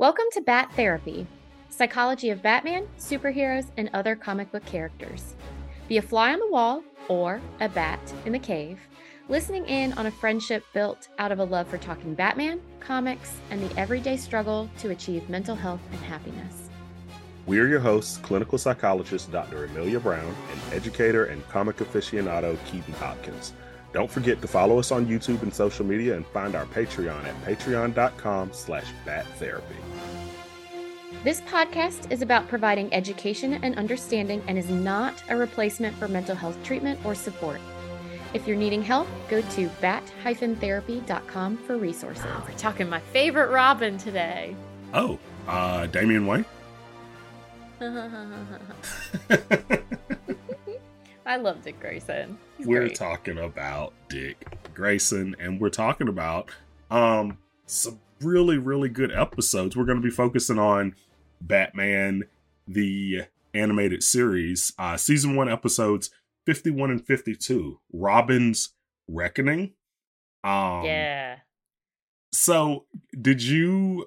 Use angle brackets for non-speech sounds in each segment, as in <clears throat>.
Welcome to Bat Therapy, psychology of Batman, superheroes, and other comic book characters. Be a fly on the wall or a bat in the cave, listening in on a friendship built out of a love for talking Batman, comics, and the everyday struggle to achieve mental health and happiness. We are your hosts, clinical psychologist Dr. Amelia Brown and educator and comic aficionado Keaton Hopkins. Don't forget to follow us on YouTube and social media and find our Patreon at patreon.com slash battherapy. This podcast is about providing education and understanding and is not a replacement for mental health treatment or support. If you're needing help, go to bat-therapy.com for resources. We're talking my favorite Robin today. Oh, uh, Damian Wayne? <laughs> I love Dick Grayson. He's we're great. talking about Dick Grayson, and we're talking about um some really, really good episodes. We're going to be focusing on Batman, the animated series, uh, season one episodes 51 and 52, Robin's Reckoning. Um, yeah. So, did you?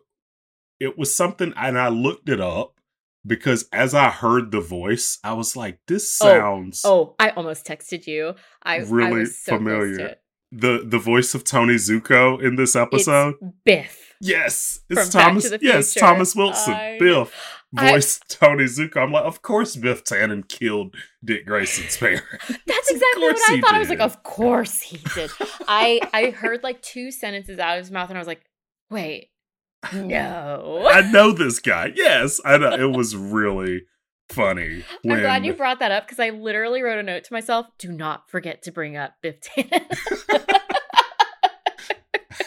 It was something, and I looked it up because as I heard the voice, I was like, "This Oh, sounds Oh, I almost texted you. I I Really was so familiar. the the voice of Tony Zucco in this episode." It's Biff. yes, it's from Thomas. Yes, Thomas Wilson, I- Biff, I- voice Tony Zucco. I'm like, of course, Biff Tannen killed Dick Grayson's parents. <laughs> That's exactly what I thought. I was like, of course he did. I I heard like two sentences out of his mouth, and I was like, wait, no. I know this guy. Yes, I know. It was really funny when I'm glad you brought that up because I literally wrote a note to myself: do not forget to bring up Biff Tannen. <laughs>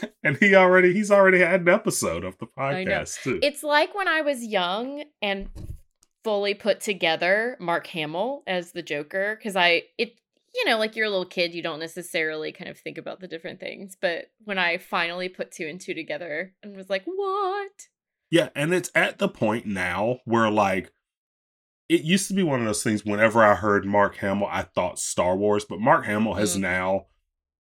<laughs> and he already he's already had an episode of the podcast too. It's like when I was young and fully put together Mark Hamill as the Joker because I it you know like you're a little kid you don't necessarily kind of think about the different things but when I finally put two and two together and was like what Yeah, and it's at the point now where like it used to be one of those things whenever I heard Mark Hamill, I thought Star Wars, but Mark Hamill has Mm. now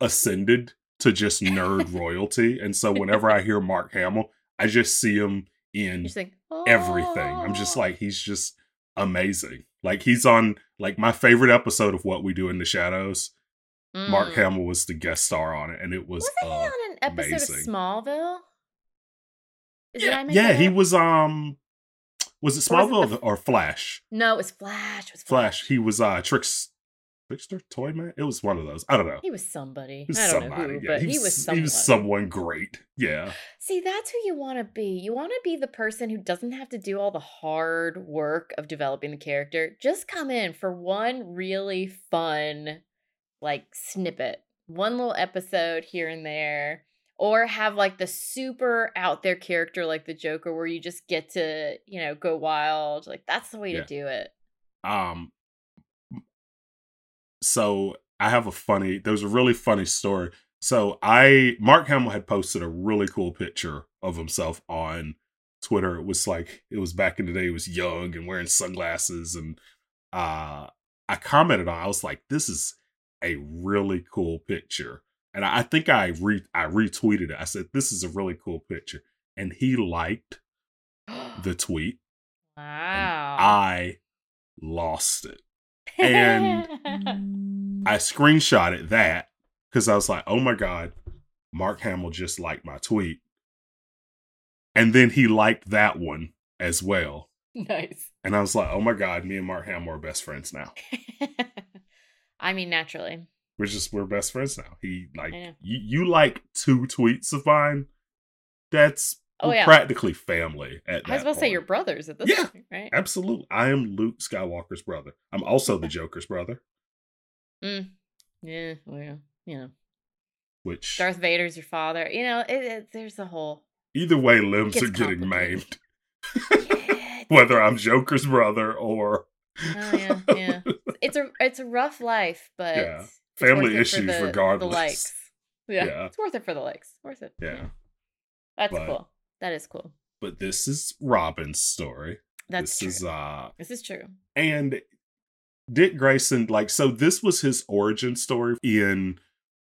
ascended to just nerd <laughs> royalty. And so whenever I hear Mark Hamill, I just see him in like everything. I'm just "Oh." like, he's just amazing. Like he's on like my favorite episode of What We Do in the Shadows. Mark Mm. Hamill was the guest star on it, and it was wasn't he uh, on an episode amazing. of Smallville Did I yeah, yeah. He was um, was it Or was it Smallville the- or Flash? no it was Flash it was Flash. He was uh Tricks Trickster Toy Man. It was one of those. I don't know. he was somebody He was I don't somebody. know who yeah. but he was someone he was someone great. Yeah. See, that's who you want to be. You want to be the person who doesn't have to do all the hard work of developing the character. Just come in for one really fun, like, snippet, one little episode here and there, or have like the super out there character like the Joker where you just get to, you know, go wild. Like, that's the way Yeah. to do it. Um. So I have a funny. There was a really funny story. So I Mark Hamill had posted a really cool picture of himself on Twitter. It was like it was back in the day. He was young and wearing sunglasses, and uh, I commented on. I was like, "This is a really cool picture," and I, I think I re I retweeted it. I said, "This is a really cool picture," and he liked <gasps> the tweet. wow. I lost it. And- I <laughs> screenshotted that because I was like, oh my God, Mark Hamill just liked my tweet. And then he liked that one as well. nice. And I was like, oh my God, me and Mark Hamill are best friends now. <laughs> I mean, naturally. We're just, we're best friends now. He like, you, you like two tweets of mine. That's Oh, we're yeah. practically family at I was about to say your brothers at this Yeah. point, right? Absolutely. I am Luke Skywalker's brother. I'm also the Joker's brother, Mm. Yeah, well, you know, which Darth Vader's your father. You know, it, it, there's a whole. either way, limbs are getting maimed. Yeah, <laughs> whether I'm Joker's brother or Oh yeah, yeah. <laughs> It's a it's a rough life, but Yeah. Family worth it for issues the- regardless. The likes. Yeah, Yeah. it's worth it for the likes. Worth it. yeah. that's But- cool. That is cool. But this is Robin's story. That's this true. is uh this is true. and Dick Grayson like so this was his origin story in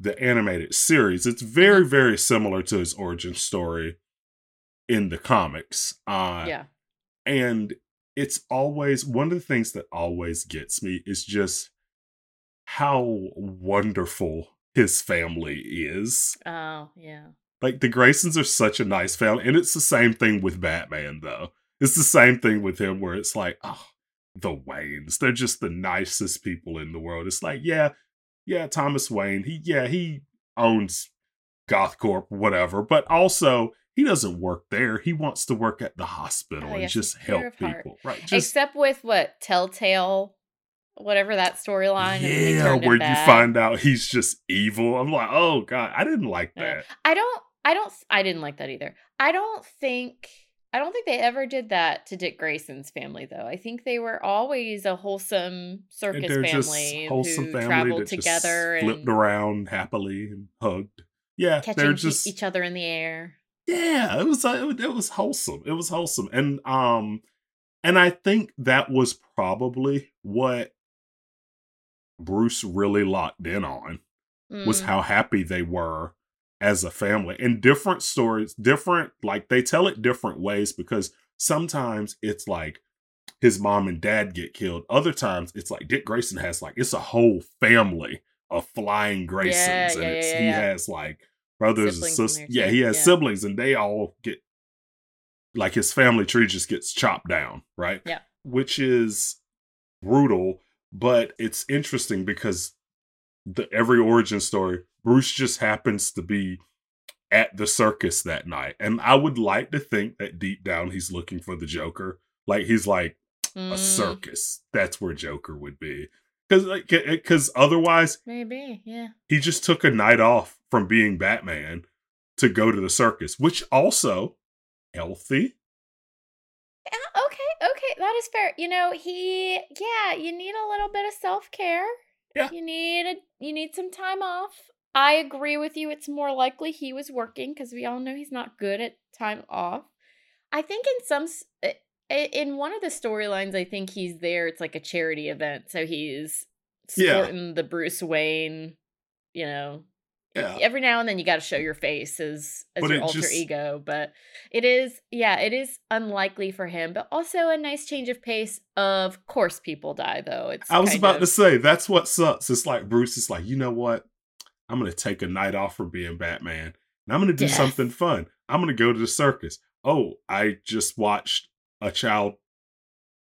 the animated series. It's Mm-hmm. very very similar to his origin story in the comics. Uh, yeah. and it's always one of the things that always gets me is just how wonderful his family is. Oh, yeah. Like the Graysons are such a nice family, and it's the same thing with Batman though. It's the same thing with him where it's like, oh, the Waynes, they're just the nicest people in the world. It's like, yeah, yeah, Thomas Wayne, he yeah, he owns Gothcorp, whatever, but also he doesn't work there. He wants to work at the hospital Oh, and just help people. Right. Just Except with what Telltale, whatever that storyline. yeah, where you find out he's just evil. I'm like, oh god, I didn't like that. I don't. I don't. I didn't like that either. I don't think. I don't think they ever did that to Dick Grayson's family, though. I think they were always a wholesome And circus family wholesome who family traveled that just together flipped around happily and hugged. Yeah, catching they're just each other in the air. yeah it was it, was- wholesome it was wholesome and um and i think that was probably what bruce really locked in on was Mm. how happy they were as a family and different stories different like they tell it different ways because sometimes it's like his mom and dad get killed. Other times it's like dick grayson has like it's a whole family of flying graysons yeah, and yeah, it's, yeah, he has like brothers Siblings and sisters yeah he has siblings and they all get like his family tree just gets chopped down right? Yeah. which is brutal but it's interesting because the every origin story bruce just happens to be at the circus that night and i would like to think that deep down he's looking for the joker like he's like a Mm, circus that's where joker would be because like because otherwise Maybe, yeah. he just took a night off from being batman to go to the circus which also healthy Yeah, okay, okay, that is fair. You know, he yeah, you need a little bit of self-care. Yeah. You need a, you need some time off. I agree with you. It's more likely he was working cuz we all know he's not good at time off. I think in some s- i- i- in one of the storylines I think he's there it's like a charity event so he's Yeah. sporting the Bruce Wayne, you know, Yeah. every now and then you got to show your face as as But your alter just- ego but it is yeah it is unlikely for him but also a nice change of pace of course people die though it's I was about of- to say that's what sucks. It's like Bruce is like, you know what? I'm gonna take a night off from being Batman, and I'm gonna do Yes. something fun. I'm gonna go to the circus. Oh, I just watched a child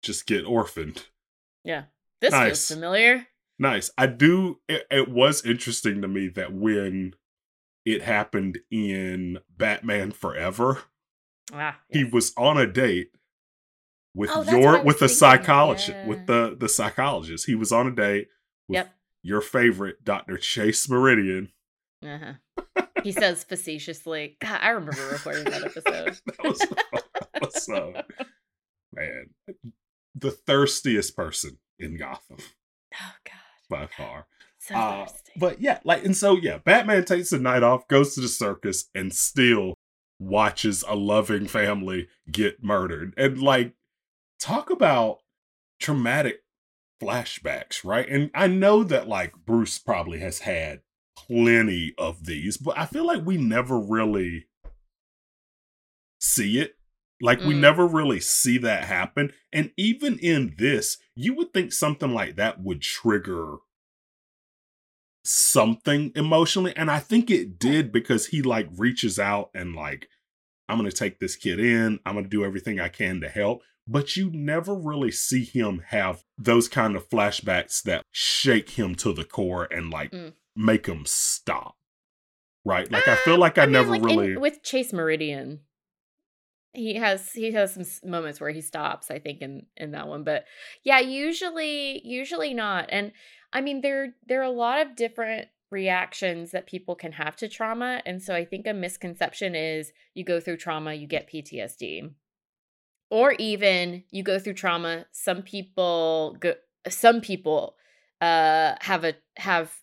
just get orphaned. yeah this Nice. feels familiar Nice. I do. It, it was interesting to me that when it happened in Batman Forever, ah he was on a date with Oh, that's what I your with the psychologist Yeah. with the the psychologist. He was on a date with Yep. Your favorite Dr. Chase Meridian. uh-huh. he says facetiously god i remember recording that episode <laughs> that was, so man the thirstiest person in Gotham oh god by far. so Uh, thirsty but yeah, like and so yeah, Batman takes the night off, goes to the circus, and still watches a loving family get murdered. And like talk about traumatic flashbacks, right? And I know that like Bruce probably has had plenty of these, but I feel like we never really see it. Like we Mm. never really see that happen. And even in this, you would think something like that would trigger something emotionally. And I think it did because he like reaches out and like, I'm gonna take this kid in, I'm gonna do everything I can to help. But you never really see him have those kind of flashbacks that shake him to the core and like Mm. make him stop. Right? Like I feel Ah, like I, mean, never like, in- really with Chase Meridian. He has he has some moments where he stops, I think, in in that one. But yeah, usually usually not. And I mean, there there are a lot of different reactions that people can have to trauma, and so I think a misconception is you go through trauma, you get PTSD, or even you go through trauma. Some people go. Some people uh have a have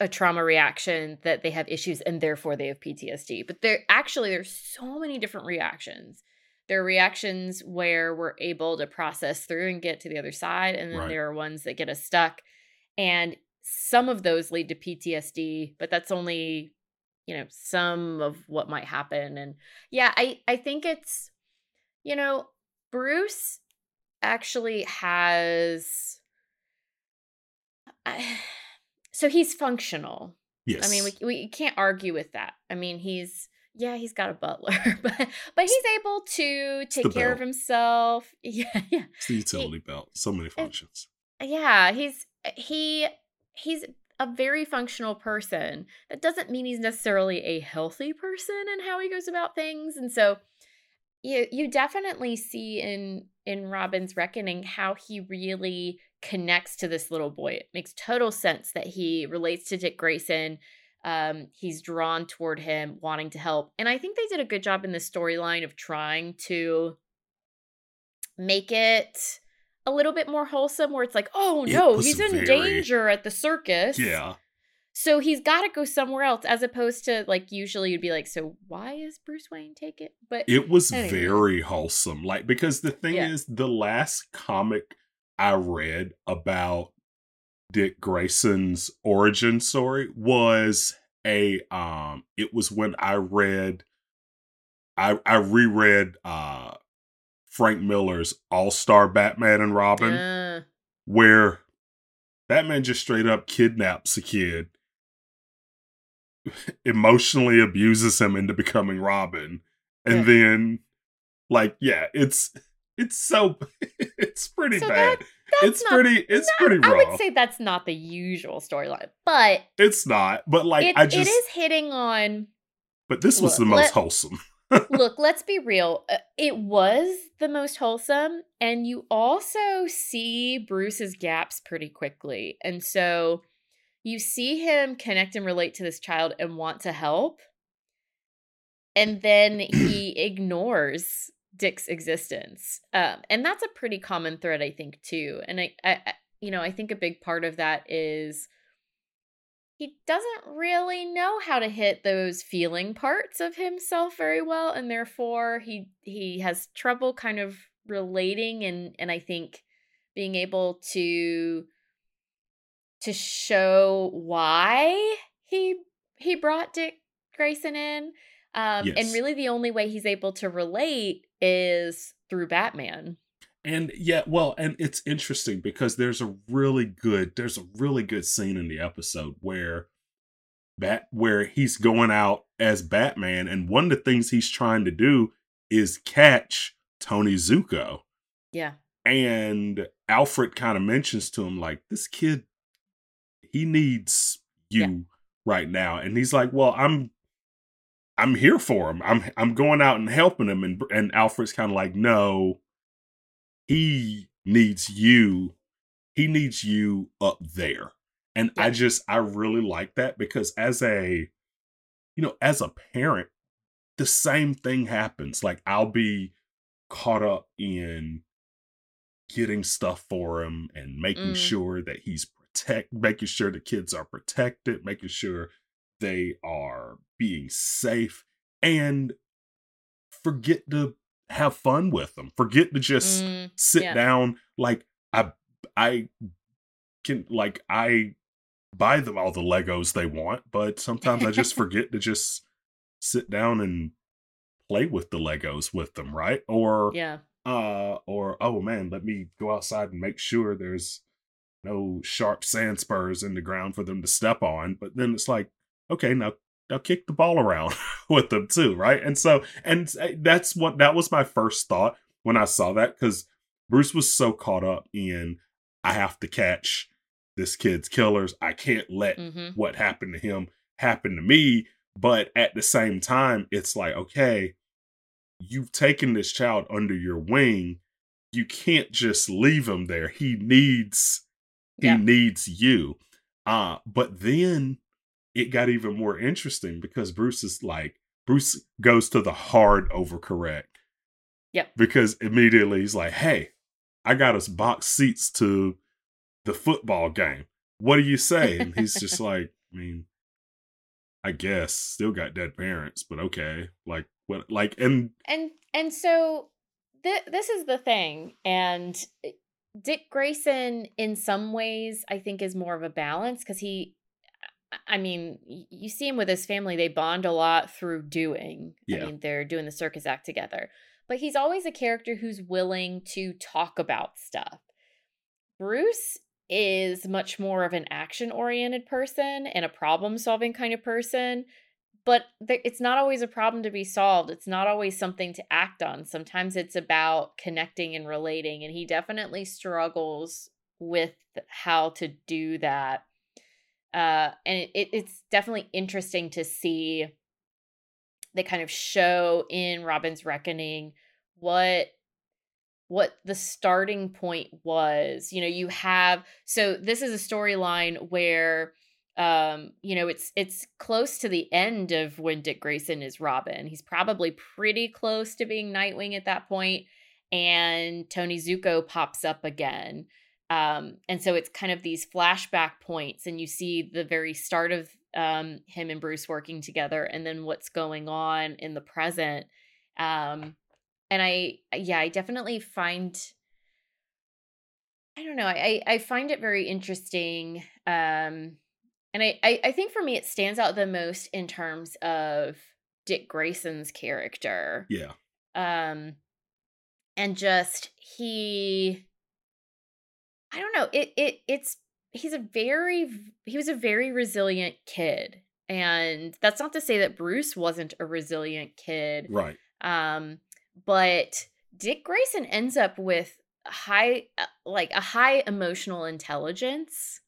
a trauma reaction that they have issues and therefore they have PTSD. But there actually there's so many different reactions. There are reactions where we're able to process through and get to the other side and then Right. there are ones that get us stuck and some of those lead to PTSD, but that's only you know some of what might happen and yeah i i think it's you know bruce actually has <sighs> so he's functional Yes. i mean we, we can't argue with that i mean he's yeah he's got a butler <laughs> but but he's able to take care of himself <laughs> yeah yeah it's the utility belt. So many eh, functions. yeah he's eh, he he's a very functional person that doesn't mean he's necessarily a healthy person and how he goes about things and so you you definitely see in in robin's reckoning how he really connects to this little boy it makes total sense that he relates to dick grayson um, he's drawn toward him wanting to help and i think they did a good job in the storyline of trying to make it a little bit more wholesome where it's like oh no he's in very- danger at the circus Yeah. So he's got to go somewhere else as opposed to like usually you'd be like so why is bruce wayne take it but It was Anyway. very wholesome. Like because the thing Yeah. is the last comic I read about Dick Grayson's origin story was a um it was when I read I I reread uh Frank Miller's All-Star Batman and Robin uh, where Batman just straight up kidnaps a kid, emotionally abuses him into becoming Robin, and Yeah. then, like, yeah, it's it's so <laughs> it's pretty So bad. that's It's not pretty it's no, pretty i would say that's not the usual storyline but it's not, but like it, I just it is hitting on but this was Look, the most let- wholesome. look <laughs> let's be real uh, it was the most wholesome and you also see bruce's gaps pretty quickly and so you see him connect and relate to this child and want to help and then <clears throat> he ignores dick's existence um, and that's a pretty common thread i think too and I, I I- you know i think a big part of that is he doesn't really know how to hit those feeling parts of himself very well and therefore he he has trouble kind of relating and and I think being able to to show why he he brought Dick Grayson in um and really the only way he's able to relate is through Batman. And yeah, well, and it's interesting because there's a really good there's a really good scene in the episode where Bat where he's going out as Batman and one of the things he's trying to do is catch Tony Zucco. Yeah. And Alfred kind of mentions to him like this kid he needs you Yeah. right now and he's like, "Well, I'm I'm here for him. I'm I'm going out and helping him." And and Alfred's kind of like, "No, he needs you. He needs you up there." And I just I really like that because as a you know, as a parent, the same thing happens. Like I'll be caught up in getting stuff for him and making Mm. sure that he's protect making sure the kids are protected, making sure they are being safe and forget to have fun with them. Forget to just Mm, sit yeah. down like I I can like I buy them all the Legos they want, but sometimes I just <laughs> forget to just sit down and play with the Legos with them, right? Or yeah. uh or oh man, let me go outside and make sure there's no sharp sand spurs in the ground for them to step on. But then it's like, okay, now now kick the ball around <laughs> with them too, right? And so and uh, that's what that was my first thought when I saw that because Bruce was so caught up in I have to catch this kid's killers. I can't let Mhm. what happened to him happen to me. But at the same time, it's like, okay, you've taken this child under your wing. You can't just leave him there. He needs he Yeah. needs you. Uh, but then it got even more interesting because Bruce is like Bruce goes to the hard overcorrect. Yep. Because immediately he's like, Hey, I got us box seats to the football game. What do you say? And he's just <laughs> like, I mean, I guess still got dead parents, but okay. Like what like and and and so th- this is the thing and eh, dick grayson in some ways i think is more of a balance because he I mean, you see him with his family. They bond a lot through doing. Yeah. I mean, they're doing the circus act together. But he's always a character who's willing to talk about stuff. Bruce is much more of an action oriented person and a problem solving kind of person. But it's not always a problem to be solved. It's not always something to act on. Sometimes it's about connecting and relating. And he definitely struggles with how to do that uh, and it, it's definitely interesting to see they kind of show in Robin's Reckoning what what the starting point was. You know, you have so this is a storyline where um you know it's it's close to the end of when Dick Grayson is Robin. He's probably pretty close to being Nightwing at that point and Tony Zucco pops up again. Um, and so it's kind of these flashback points, and you see the very start of um, him and Bruce working together, and then what's going on in the present. Um, and I, yeah, I definitely find, I don't know, I I find it very interesting. Um, and I, I I think for me, it stands out the most in terms of Dick Grayson's character. Yeah. Um, and just he I don't know. It it it's he's a very he was a very resilient kid. And that's not to say that Bruce wasn't a resilient kid. Right. Um but Dick Grayson ends up with high uh, like a high emotional intelligence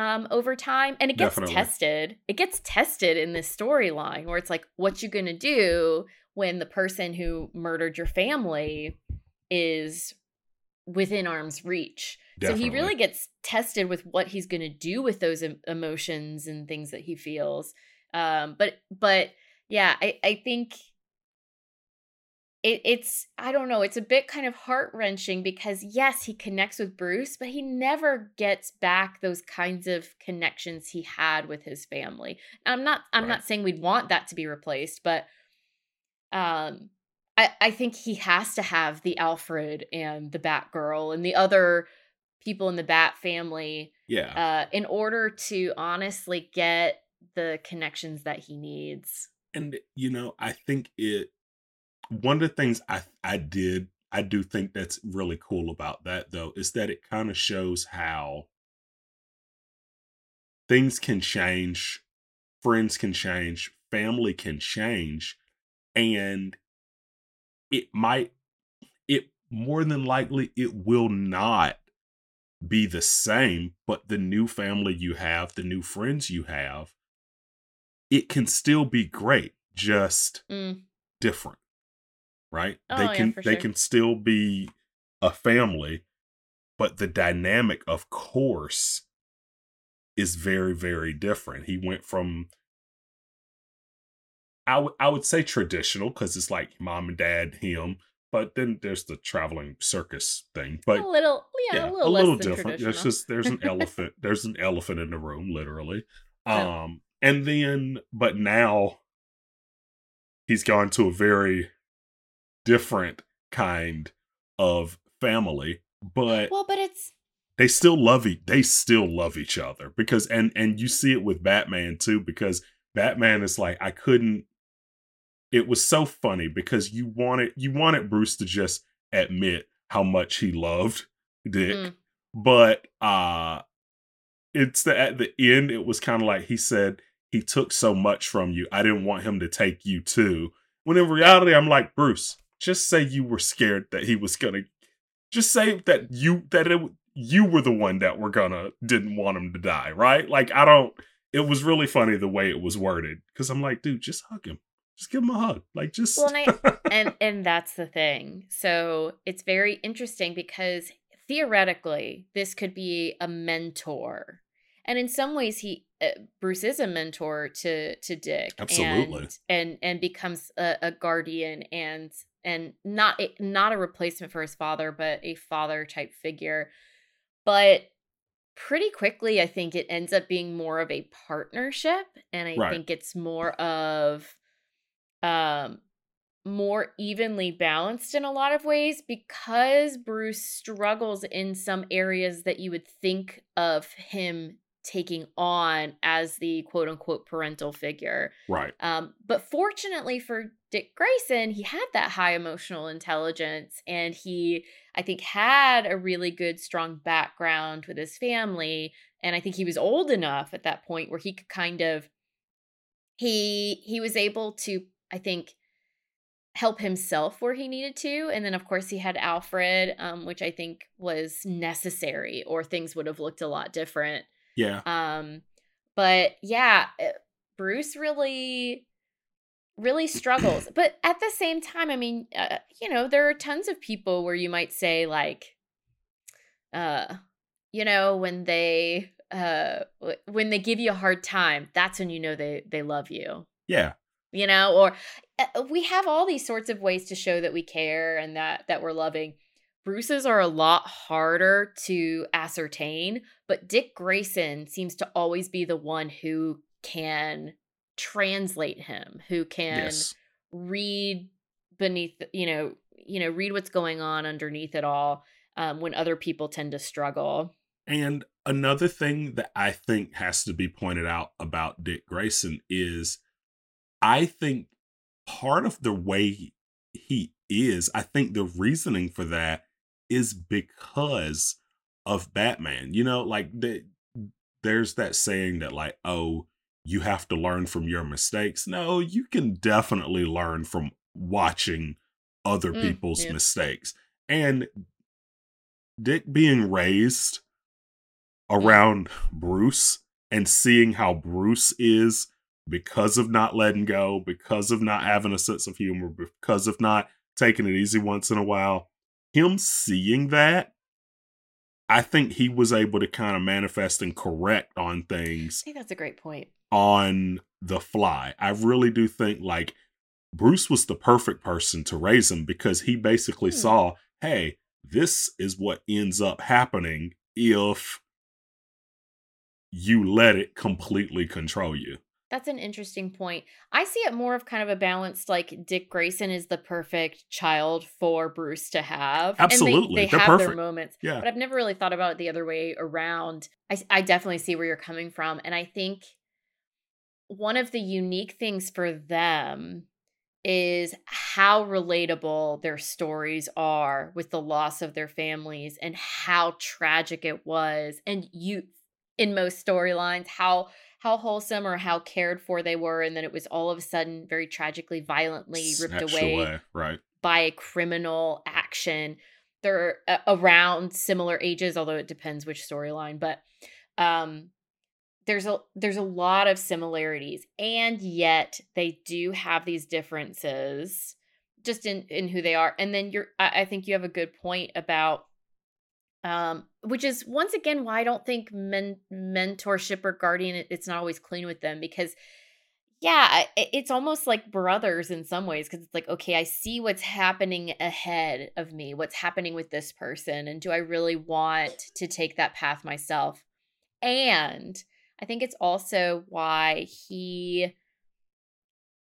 um over time and it gets Definitely. tested. It gets tested in this storyline where it's like what you going to do when the person who murdered your family is within arm's reach. Definitely. So he really gets tested with what he's going to do with those em- emotions and things that he feels. Um, but but yeah, I I think it, it's I don't know, it's a bit kind of heart wrenching because yes, he connects with Bruce, but he never gets back those kinds of connections he had with his family. I'm not I'm Right. not saying we'd want that to be replaced, but um I, I think he has to have the Alfred and the Batgirl and the other people in the Bat family Yeah. uh, in order to honestly get the connections that he needs. and you know i think it one of the things i i did i do think that's really cool about that though is that it kind of shows how things can change friends can change family can change and it might it more than likely it will not be the same but the new family you have the new friends you have it can still be great just Mm, different right Oh, they yeah, can for they sure. can still be a family but the dynamic of course is very very different he went from I would I would say traditional because it's like mom and dad him but then there's the traveling circus thing but a little, yeah, yeah, a little, less than different. There's just there's an <laughs> elephant. there's an elephant in the room, literally. Yeah. Um, and then but now he's gone to a very different kind of family, but well, but it's they still love each they still love each other because and and you see it with Batman too because Batman is like I couldn't it was so funny because you wanted you wanted Bruce to just admit how much he loved Dick Mm. but uh it's the at the end it was kind of like he said he took so much from you I didn't want him to take you too when in reality I'm like Bruce just say you were scared that he was gonna just say that you that it, you were the one that were gonna didn't want him to die right like i don't it was really funny the way it was worded because i'm like dude just hug him just give him a hug like just Well, and <laughs> and and that's the thing. So it's very interesting because theoretically, this could be a mentor, and in some ways, he uh, Bruce is a mentor to to Dick, Absolutely. and and, and becomes a, a guardian and and not a, not a replacement for his father, but a father type figure. But pretty quickly, I think it ends up being more of a partnership, and I Right. think it's more of um more evenly balanced in a lot of ways because Bruce struggles in some areas that you would think of him taking on as the quote unquote parental figure. Right. Um, but fortunately for Dick Grayson, he had that high emotional intelligence and he, I think, had a really good, strong background with his family. And I think he was old enough at that point where he could kind of he he was able to, I think, help himself where he needed to. And then of course he had Alfred, um, which I think was necessary, or things would have looked a lot different. Yeah. Um, but yeah, eh, Bruce really really struggles. <clears throat> but at the same time, I mean, uh, you know, there are tons of people where you might say like uh you know, when they uh when they give you a hard time, that's when you know they they love you. Yeah. You know, or uh, we have all these sorts of ways to show that we care and that that we're loving. Bruce's are a lot harder to ascertain, but Dick Grayson seems to always be the one who can translate him, who can Yes. read beneath, you know, you know, read what's going on underneath it all um, when other people tend to struggle. And another thing that I think has to be pointed out about Dick Grayson is I think part of the way he is, I think the reasoning for that is because of Batman. You know, like the, there's that saying that, like, oh, you have to learn from your mistakes. No, you can definitely learn from watching other Mm, people's yeah. mistakes. And Dick being raised around Bruce and seeing how Bruce is because of not letting go, because of not having a sense of humor, because of not taking it easy once in a while, him seeing that, I think he was able to kind of manifest and correct on I things think that's a great point. on the fly. I really do think like Bruce was the perfect person to raise him because he basically Hmm. saw, hey, this is what ends up happening if you let it completely control you. That's an interesting point. I see it more of kind of a balanced like Dick Grayson is the perfect child for Bruce to have. Absolutely. And they, they have their moments. Yeah. But I've never really thought about it the other way around. I, I definitely see where you're coming from. And I think one of the unique things for them is how relatable their stories are with the loss of their families and how tragic it was. And you, in most storylines, how how wholesome or how cared for they were and then it was all of a sudden very tragically violently ripped Snatched away Right. by a criminal action. They're uh, around similar ages, although it depends which storyline. But um, there's a there's a lot of similarities, and yet they do have these differences, just in in who they are. And then you're, I, I think you have a good point about, um, which is once again why I don't think men, mentorship or guardian it- it's not always clean with them because yeah it's almost like brothers in some ways because it's like okay i see what's happening ahead of me what's happening with this person and do i really want to take that path myself and i think it's also why he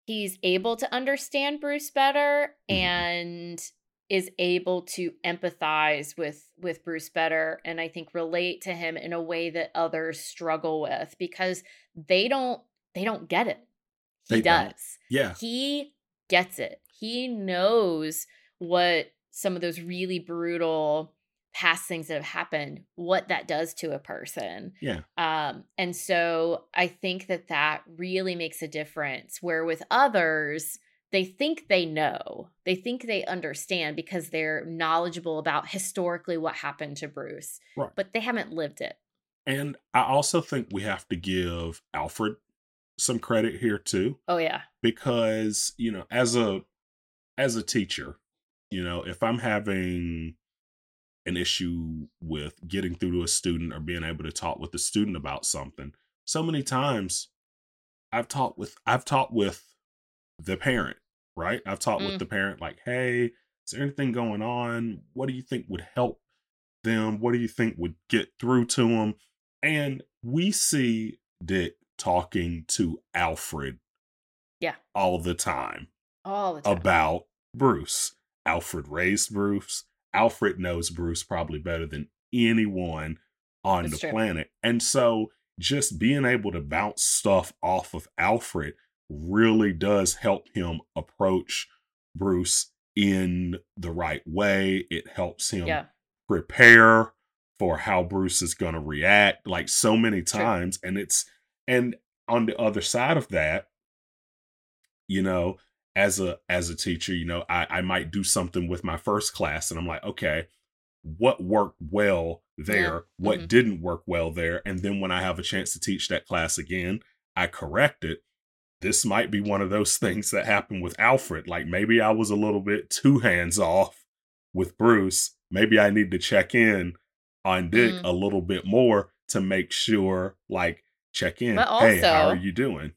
he's able to understand bruce better Mhm. and is able to empathize with with bruce better and i think relate to him in a way that others struggle with because they don't they don't get it he They don't. does Yeah. he gets it. He knows what some of those really brutal past things that have happened, what that does to a person. Yeah. Um, and so I think that that really makes a difference. Where with others, they think they know, they think they understand because they're knowledgeable about historically what happened to Bruce, Right. but they haven't lived it. And I also think we have to give Alfred some credit here too. Oh, yeah. because you know as a as a teacher you know if i'm having an issue with getting through to a student or being able to talk with the student about something so many times i've talked with i've talked with the parent right i've talked Mm. with the parent like hey is there anything going on what do you think would help them what do you think would get through to them and we see dick talking to alfred Yeah. all the time All the time. about Bruce. Alfred raised Bruce. Alfred knows Bruce probably better than anyone on That's the true. planet. And so just being able to bounce stuff off of Alfred really does help him approach Bruce in the right way. It helps him Yeah. prepare for how Bruce is going to react like so many True. times and it's and on the other side of that you know as a as a teacher you know I I might do something with my first class and I'm like okay what worked well there what mhm. didn't work well there and then when I have a chance to teach that class again I correct it this might be one of those <laughs> things that happened with Alfred like maybe I was a little bit too hands off with Bruce maybe I need to check in on Dick Mm. a little bit more to make sure like check in But hey how are you doing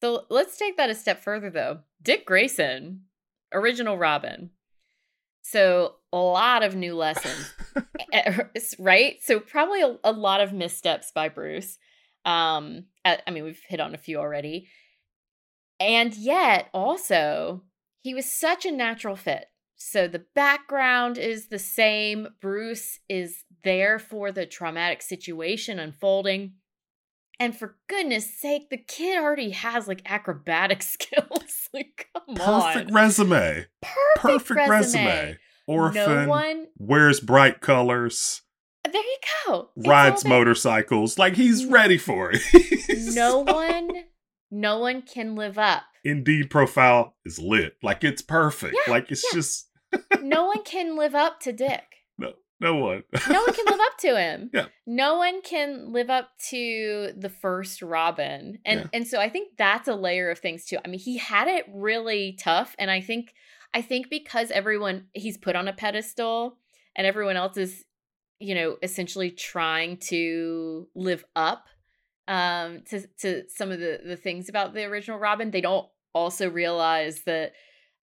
So let's take that a step further, though. Dick Grayson, original Robin. So a lot of new lessons, <laughs> eh, right? So probably a, a lot of missteps by Bruce. Um, I, I mean, we've hit on a few already, and yet also he was such a natural fit. So the background is the same. Bruce is there for the traumatic situation unfolding. And for goodness sake, the kid already has like acrobatic <laughs> skills. like, come on. perfect on. resume Perfect, resume. perfect resume. resume, orphan No one. wears bright colors uh, There you go. Rides motorcycles like he's ready for it <laughs> No one. No one can live up. indeed profile is lit like it's perfect Yeah, like it's yeah. just No one <laughs> can live up to Dick. no no one No one can live up to him. <laughs> Yeah. No one can live up to the first Robin. And Yeah. and so I think that's a layer of things too. I mean, he had it really tough and I think I think because everyone he's put on a pedestal and everyone else is you know essentially trying to live up um to to some of the the things about the original Robin, they don't also realize that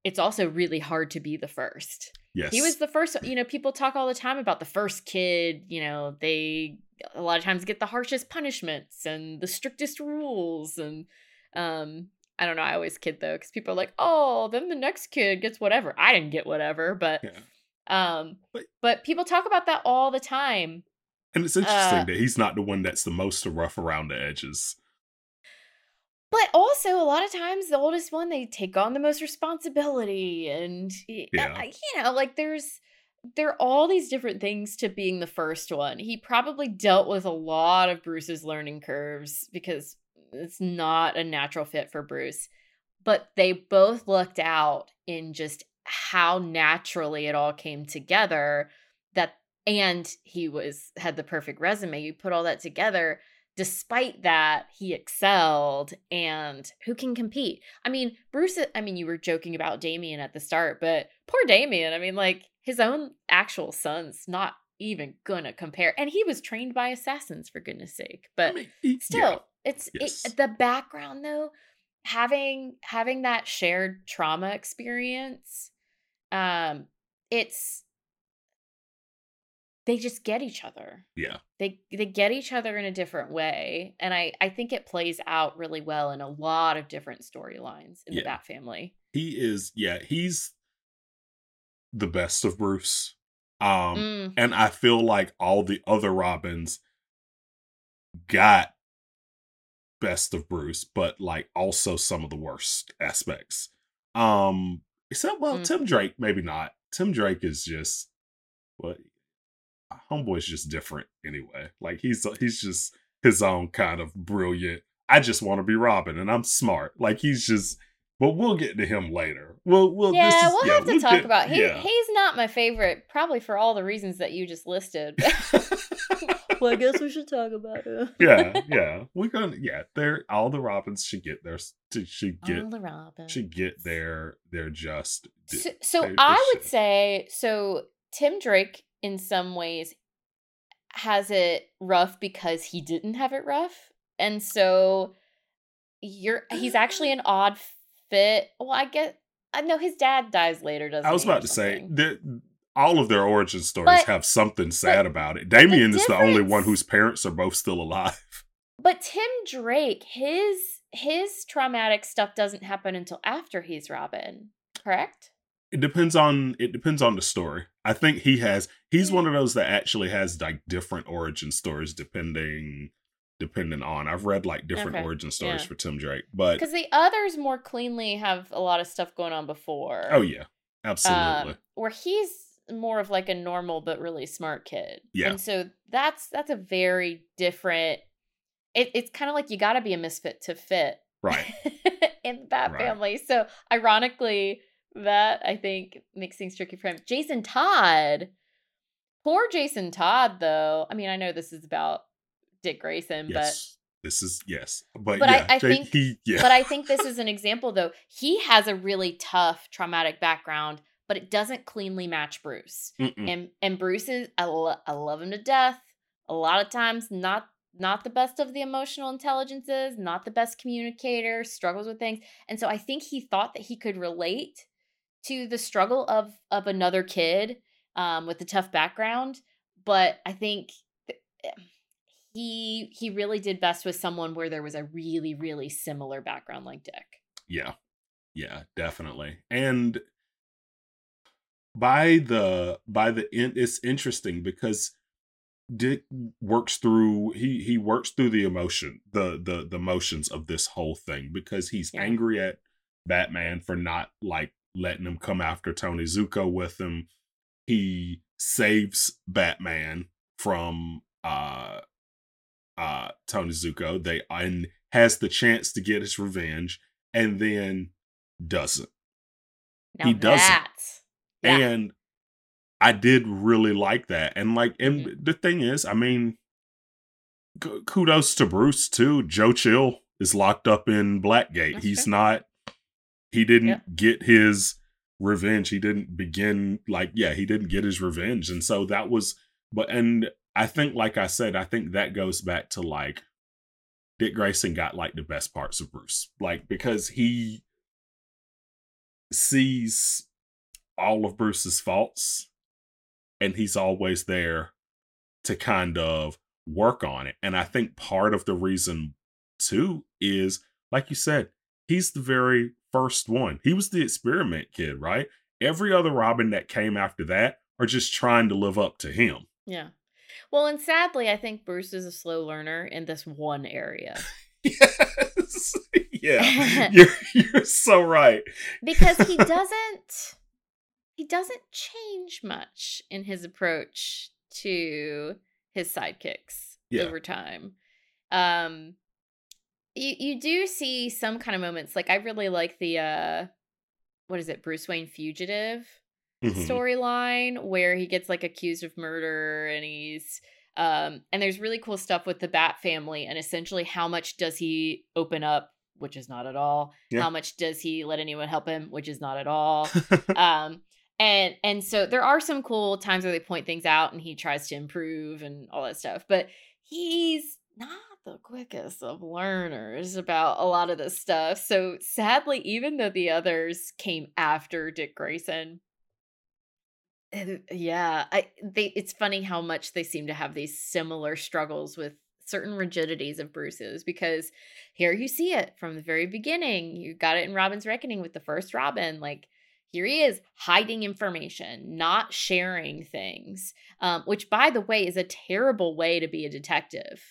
it's also really hard to be the first. yes He was the first, you know, people talk all the time about the first kid, you know, they a lot of times get the harshest punishments and the strictest rules and um I don't know, I always kid though cuz people are like, "Oh, then the next kid gets whatever." I didn't get whatever, but Yeah. um But- but people talk about that all the time. And it's interesting uh, that he's not the one that's the most rough around the edges But also, a lot of times, the oldest one they take on the most responsibility, and uh, Yeah. you know, like there's there are all these different things to being the first one. He probably dealt with a lot of Bruce's learning curves because it's not a natural fit for Bruce. But they both looked out in just how naturally it all came together. That and he was had the perfect resume. You put all that together despite that, he excelled. And who can compete? I mean, Bruce, I mean, you were joking about Damian at the start, but poor Damian, I mean, like his own actual son's not even gonna compare. And he was trained by assassins, for goodness sake. But I mean, still, yeah. it's Yes. it, the background though, having having that shared trauma experience, um, it's they just get each other. Yeah. They they get each other in a different way and i i think it plays out really well in a lot of different storylines in the bat family. He is yeah he's the best of bruce um Mm, and i feel like all the other robins got best of bruce but like also some of the worst aspects. Um except well Mm. tim drake maybe not. Tim drake is just what homeboy's just different anyway like he's he's just his own kind of brilliant i just want to be robin and i'm smart like he's just but we'll get to him later we'll we'll yeah this is, we'll yeah, have to we'll talk get- about he, yeah. he's not my favorite probably for all the reasons that you just listed <laughs> well i guess we should talk about it <laughs> yeah, <laughs> yeah. We're gonna yeah, they're all the Robins should get their should get all the Robins. should get their their just. So, so They- they I would should. say so. Tim Drake, in some ways, has it rough because he didn't have it rough, and so you're he's actually an <sighs> odd fit. Well, I get. I know his dad dies later, doesn't I was about to say that all of their origin stories But- have something sad about it. Damian is the only one whose parents are both still alive. But Tim Drake, his his traumatic stuff doesn't happen until after he's Robin, correct? It depends on it depends on the story. I think he has he's one of those that actually has like different origin stories depending depending on. I've read like different Okay, origin stories yeah. for Tim Drake, but Because the others more cleanly have a lot of stuff going on before. oh yeah, absolutely. um, where he's more of like a normal but really smart kid. Yeah. and so that's that's a very different. It, it's kind of like you got to be a misfit to fit right. <laughs> in that Right. family. So ironically, that I think makes things tricky for him. Jason Todd, poor Jason Todd, though. I mean, I know this is about Dick Grayson, Yes. This is yes. But, But I- yeah, I Jay- think- he yeah. but but I think this <laughs> is an example, though. He has a really tough, traumatic background, but it doesn't cleanly match Bruce. Mm-mm. and and Bruce is I, lo- I love him to death. A lot of times not not the best of the emotional intelligences, not the best communicator, struggles with things. And so I think he thought that he could relate to the struggle of of another kid um with a tough background, but I think th- eh, he he really did best with someone where there was a really really similar background like Dick. Yeah. Yeah, definitely. And by the by the end it's interesting because Dick works through he he works through the emotion, the the the motions of this whole thing because he's Yeah. angry at Batman for not like letting him come after Tony Zucco with him. He saves Batman from uh uh Tony Zucco. They and has the chance to get his revenge and then doesn't. Now He doesn't. yeah. And I did really like that. And like and Mhm. the thing is, I mean k- kudos to Bruce too. Joe Chill is locked up in Blackgate. That's He's true. not he didn't get his revenge. He didn't begin like yeah, he didn't get his revenge. And so that was but and I think like I said, I think that goes back to like Dick Grayson got like the best parts of Bruce. Like because he sees all of Bruce's faults and he's always there to kind of work on it. And I think part of the reason too is like you said, he's the very first one. He was the experiment kid, right? Every other Robin that came after that are just trying to live up to him. Yeah. Well, and sadly, I think Bruce is a slow learner in this one area <laughs> Yes. <laughs> yeah. <laughs> You're you're so right. because he doesn't he doesn't change much in his approach to his sidekicks Yeah. over time. Um you you do see some kind of moments like I really like the uh what is it Bruce Wayne fugitive Mhm. storyline where he gets like accused of murder and he's um and there's really cool stuff with the bat family and essentially how much does he open up which is not at all Yeah. how much does he let anyone help him which is not at all <laughs> um and and so there are some cool times where they point things out and he tries to improve and all that stuff but he's not the quickest of learners about a lot of this stuff so sadly even though the others came after dick grayson yeah i they it's funny how much they seem to have these similar struggles with certain rigidities of bruce's because here you see it from the very beginning you got it in robin's reckoning with the first robin like here he is hiding information not sharing things um, which by the way is a terrible way to be a detective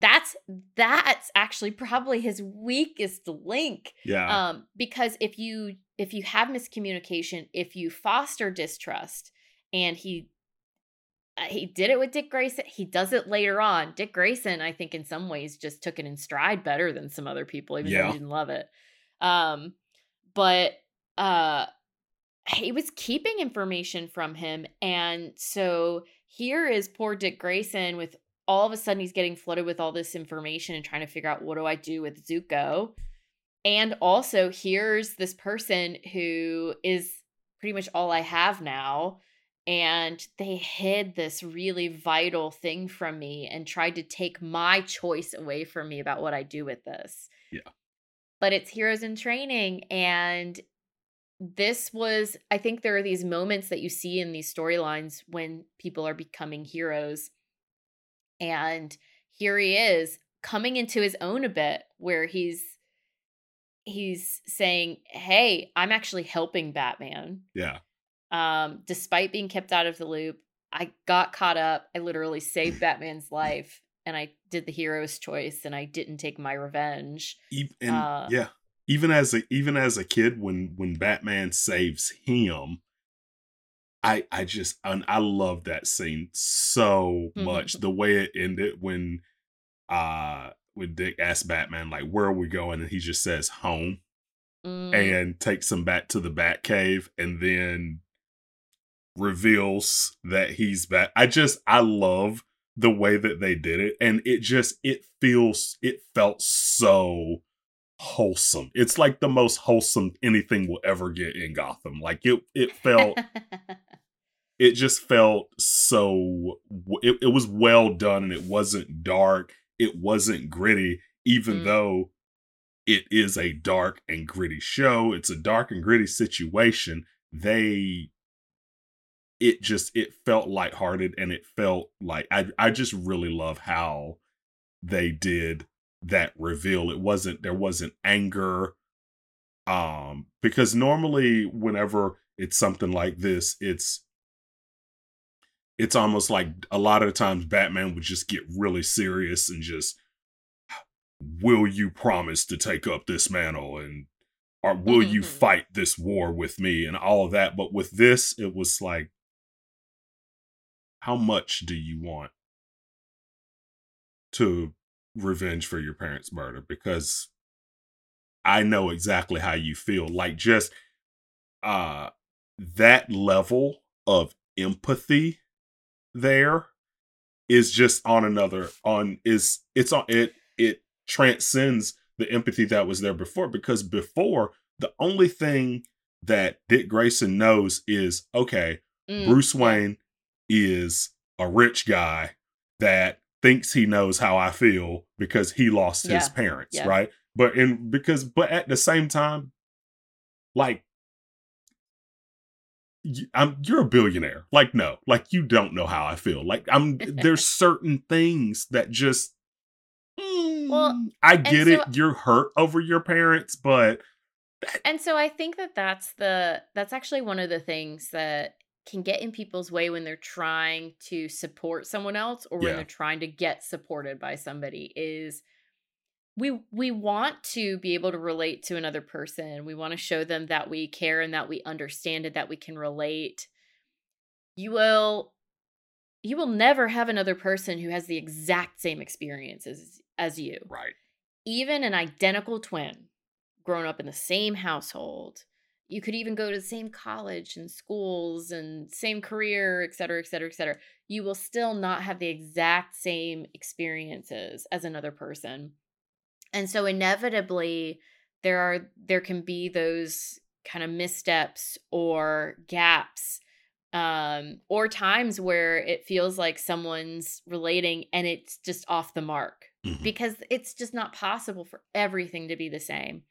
that's that's actually probably his weakest link yeah. um because if you if you have miscommunication if you foster distrust and he uh, he did it with Dick Grayson he does it later on Dick Grayson I think in some ways just took it in stride better than some other people even though Yeah. he didn't love it um but uh he was keeping information from him and so here is poor Dick Grayson with all of a sudden he's getting flooded with all this information and trying to figure out what do I do with Zucco and also, here's this person who is pretty much all I have now. And they hid this really vital thing from me and tried to take my choice away from me about what I do with this. Yeah. But it's heroes in training. And this was, I think there are these moments that you see in these storylines when people are becoming heroes. And here he is coming into his own a bit where he's he's saying, "Hey, I'm actually helping Batman. yeah. Um, despite being kept out of the loop, I got caught up. I literally saved Batman's life, and I did the hero's choice and I didn't take my revenge. Even, uh, yeah, even as a even as a kid, when when Batman saves him, I I just and I love that scene so much. Mm-hmm. The way it ended when uh when Dick asks Batman like where are we going and he just says home mm. and takes him back to the Bat Cave and then reveals that he's back. I just I love the way that they did it and it just it feels it felt so wholesome. It's like the most wholesome anything will ever get in Gotham. Like it it felt <laughs> it just felt so it, it was well done and it wasn't dark, it wasn't gritty even mm. though it is a dark and gritty show. It's a dark and gritty situation. They it just it felt lighthearted and it felt like I I just really love how they did that reveal. It wasn't there wasn't anger um because normally whenever it's something like this it's it's almost like a lot of the times Batman would just get really serious and just will you promise to take up this mantle and or will mm-hmm. you fight this war with me and all of that but with this it was like how much do you want to revenge for your parents' murder? Because I know exactly how you feel. Like just uh that level of empathy there is just on another on is it's on it it transcends the empathy that was there before because before the only thing that Dick Grayson knows is okay, mm. Bruce Wayne is a rich guy that thinks he knows how I feel because he lost yeah. his parents, yeah. right? But in because but at the same time, like I'm you're a billionaire. Like no, like you don't know how I feel. Like I'm <laughs> there's certain things that just mm, well, I get so, it. You're hurt over your parents, but and so I think that that's the that's actually one of the things that can get in people's way when they're trying to support someone else or when yeah. they're trying to get supported by somebody is we we want to be able to relate to another person. We want to show them that we care and that we understand it, that we can relate. You will you will never have another person who has the exact same experiences as you. Right. Even an identical twin grown up in the same household you could even go to the same college and schools and same career, et cetera, et cetera, et cetera. You will still not have the exact same experiences as another person. And so inevitably there are there can be those kind of missteps or gaps um or times where it feels like someone's relating and it's just off the mark mm-hmm. because it's just not possible for everything to be the same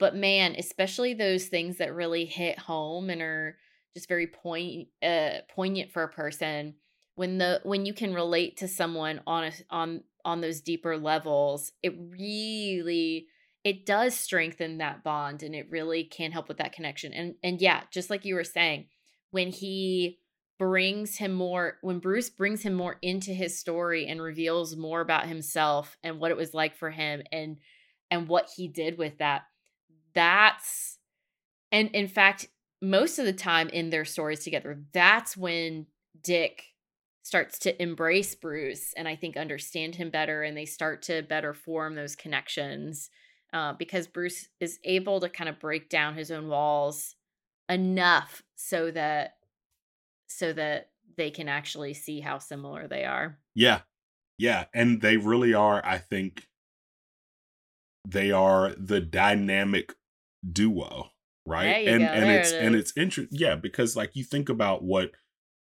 but man, especially those things that really hit home and are just very point uh poignant for a person when the when you can relate to someone on a, on on those deeper levels, it really it does strengthen that bond and it really can help with that connection. And and yeah, just like you were saying, when he brings him more when Bruce brings him more into his story and reveals more about himself and what it was like for him and and what he did with that that's and in fact most of the time in their stories together that's when dick starts to embrace bruce and i think understand him better and they start to better form those connections uh, because bruce is able to kind of break down his own walls enough so that so that they can actually see how similar they are. Yeah. Yeah and they really are i think they are the dynamic duo, right? and go. and there it's it and it's interesting, yeah, because like you think about what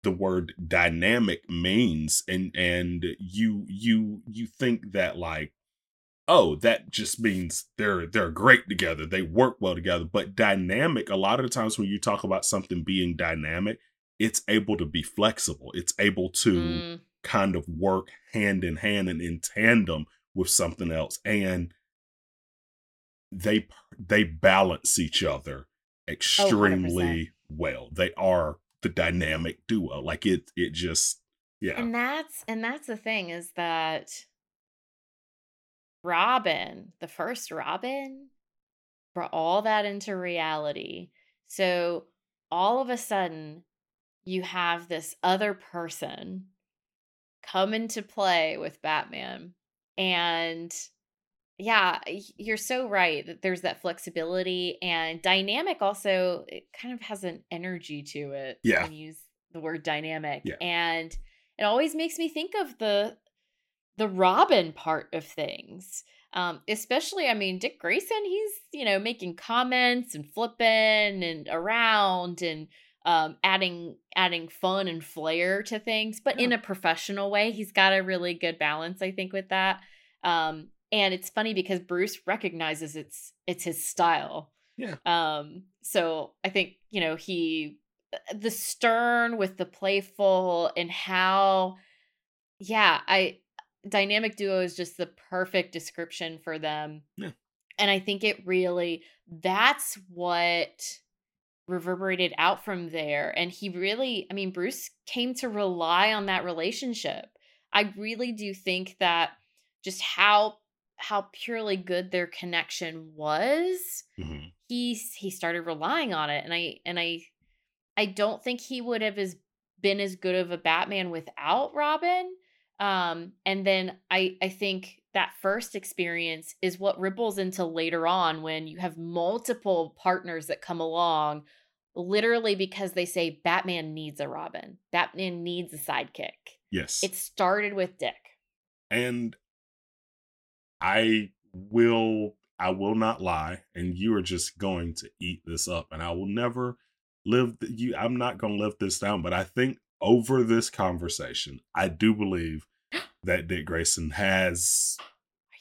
the word dynamic means, and and you you you think that like oh that just means they're they're great together they work well together but dynamic a lot of the times when you talk about something being dynamic it's able to be flexible it's able to mm. kind of work hand in hand and in tandem with something else and they they balance each other oh, extremely oh, well. They are the dynamic duo. Like it it just yeah. And that's and that's the thing is that Robin, the first Robin, brought all that into reality. So all of a sudden, you have this other person come into play with Batman. And yeah, you're so right that there's that flexibility and dynamic also it kind of has an energy to it. Yeah. You use the word dynamic. Yeah. And it always makes me think of the the Robin part of things. Um, especially, I mean, Dick Grayson, he's, you know, making comments and flipping and around and um, adding adding fun and flair to things, but in a professional way. He's got a really good balance, I think, with that. Um, and it's funny because Bruce recognizes it's it's his style. Yeah. Um, so I think, you know, he the stern with the playful and how yeah, I dynamic duo is just the perfect description for them. Yeah. And I think it really that's what reverberated out from there and he really I mean Bruce came to rely on that relationship. I really do think that just how how purely good their connection was, Mhm. he he started relying on it and I and I I don't think he would have as been as good of a Batman without Robin. Um, and then I I think that first experience is what ripples into later on when you have multiple partners that come along, literally because they say Batman needs a Robin, Batman needs a sidekick. Yes. It started with Dick. and I will I will not lie, and you are just going to eat this up, and I will never live th- you. I'm not going to live this down, but I think over this conversation, I do believe <gasps> that Dick Grayson has Are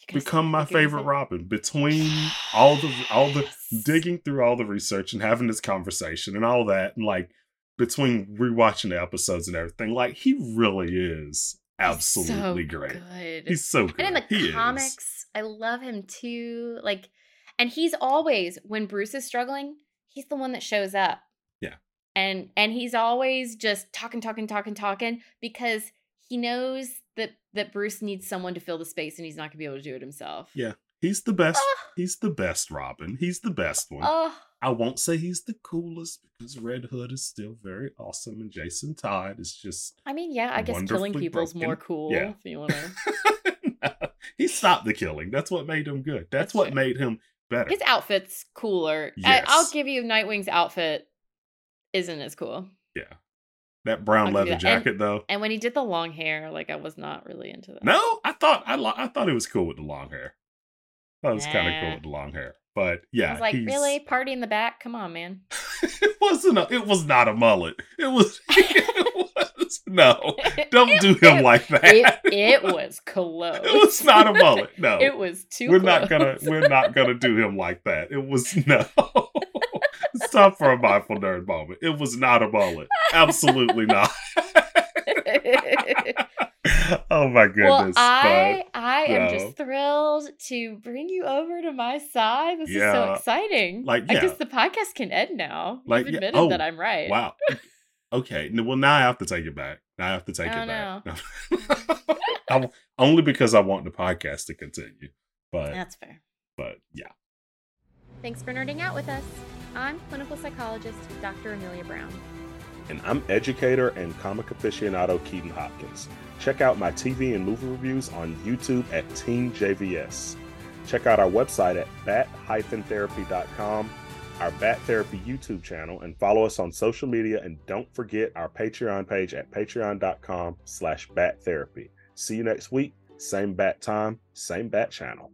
you gonna say- become my are you gonna favorite Robin. Between all the all the digging through all the research and having this conversation and all that, and like between rewatching the episodes and everything, like he really is absolutely so great. Good. He's so good. And in the He is. comics, I love him too. Like, and he's always when Bruce is struggling, he's the one that shows up. Yeah. And and he's always just talking, talking, talking, talking because he knows that that Bruce needs someone to fill the space, and he's not gonna be able to do it himself. Yeah. He's the best. He's the best Robin. He's the best one. Oh, I won't say he's the coolest because Red Hood is still very awesome and Jason Todd is just I mean, yeah, I guess killing people's broken. more cool Yeah. if you want to. <laughs> he stopped the killing. That's what made him good. That's, That's what true. made him better. His outfit's cooler. I, I'll give you Nightwing's outfit isn't as cool. yeah. That brown I'll leather that. And- jacket though. And when he did the long hair, like I was not really into that. No, I thought I li- I thought it was cool with the long hair. It was kind of cool with the long hair. But yeah, I was like, he's- really? Party in the back? Come on, man. <laughs> it wasn't. A, it was not a mullet. It was. <laughs> It was no. <laughs> Don't do him like that. It, it was close. It was not a mullet. No, It was too we're close. not gonna. We're not gonna do him like that. It was no. Stop for a mindful nerd moment. It was not a mullet. Absolutely not. <laughs> oh my goodness. well, I I am no. just thrilled to bring you over to my side. This is so exciting. Like, I guess the podcast can end now. Like, You've yeah. admitted that Oh, I'm right. Wow. Okay. Well, now I have to take it back. Now I have to take Oh, it back. <laughs> I w- only because I want the podcast to continue. But That's fair. but yeah. Thanks for nerding out with us. I'm clinical psychologist Dr. Amelia Brown. And I'm educator and comic aficionado Keaton Hopkins. Check out my TV and movie reviews on YouTube at Team JVS. Check out our website at bat-therapy.com, our Bat Therapy YouTube channel, and follow us on social media. And don't forget our Patreon page at patreon.com slash bat therapy. See you next week. Same bat time, same bat channel.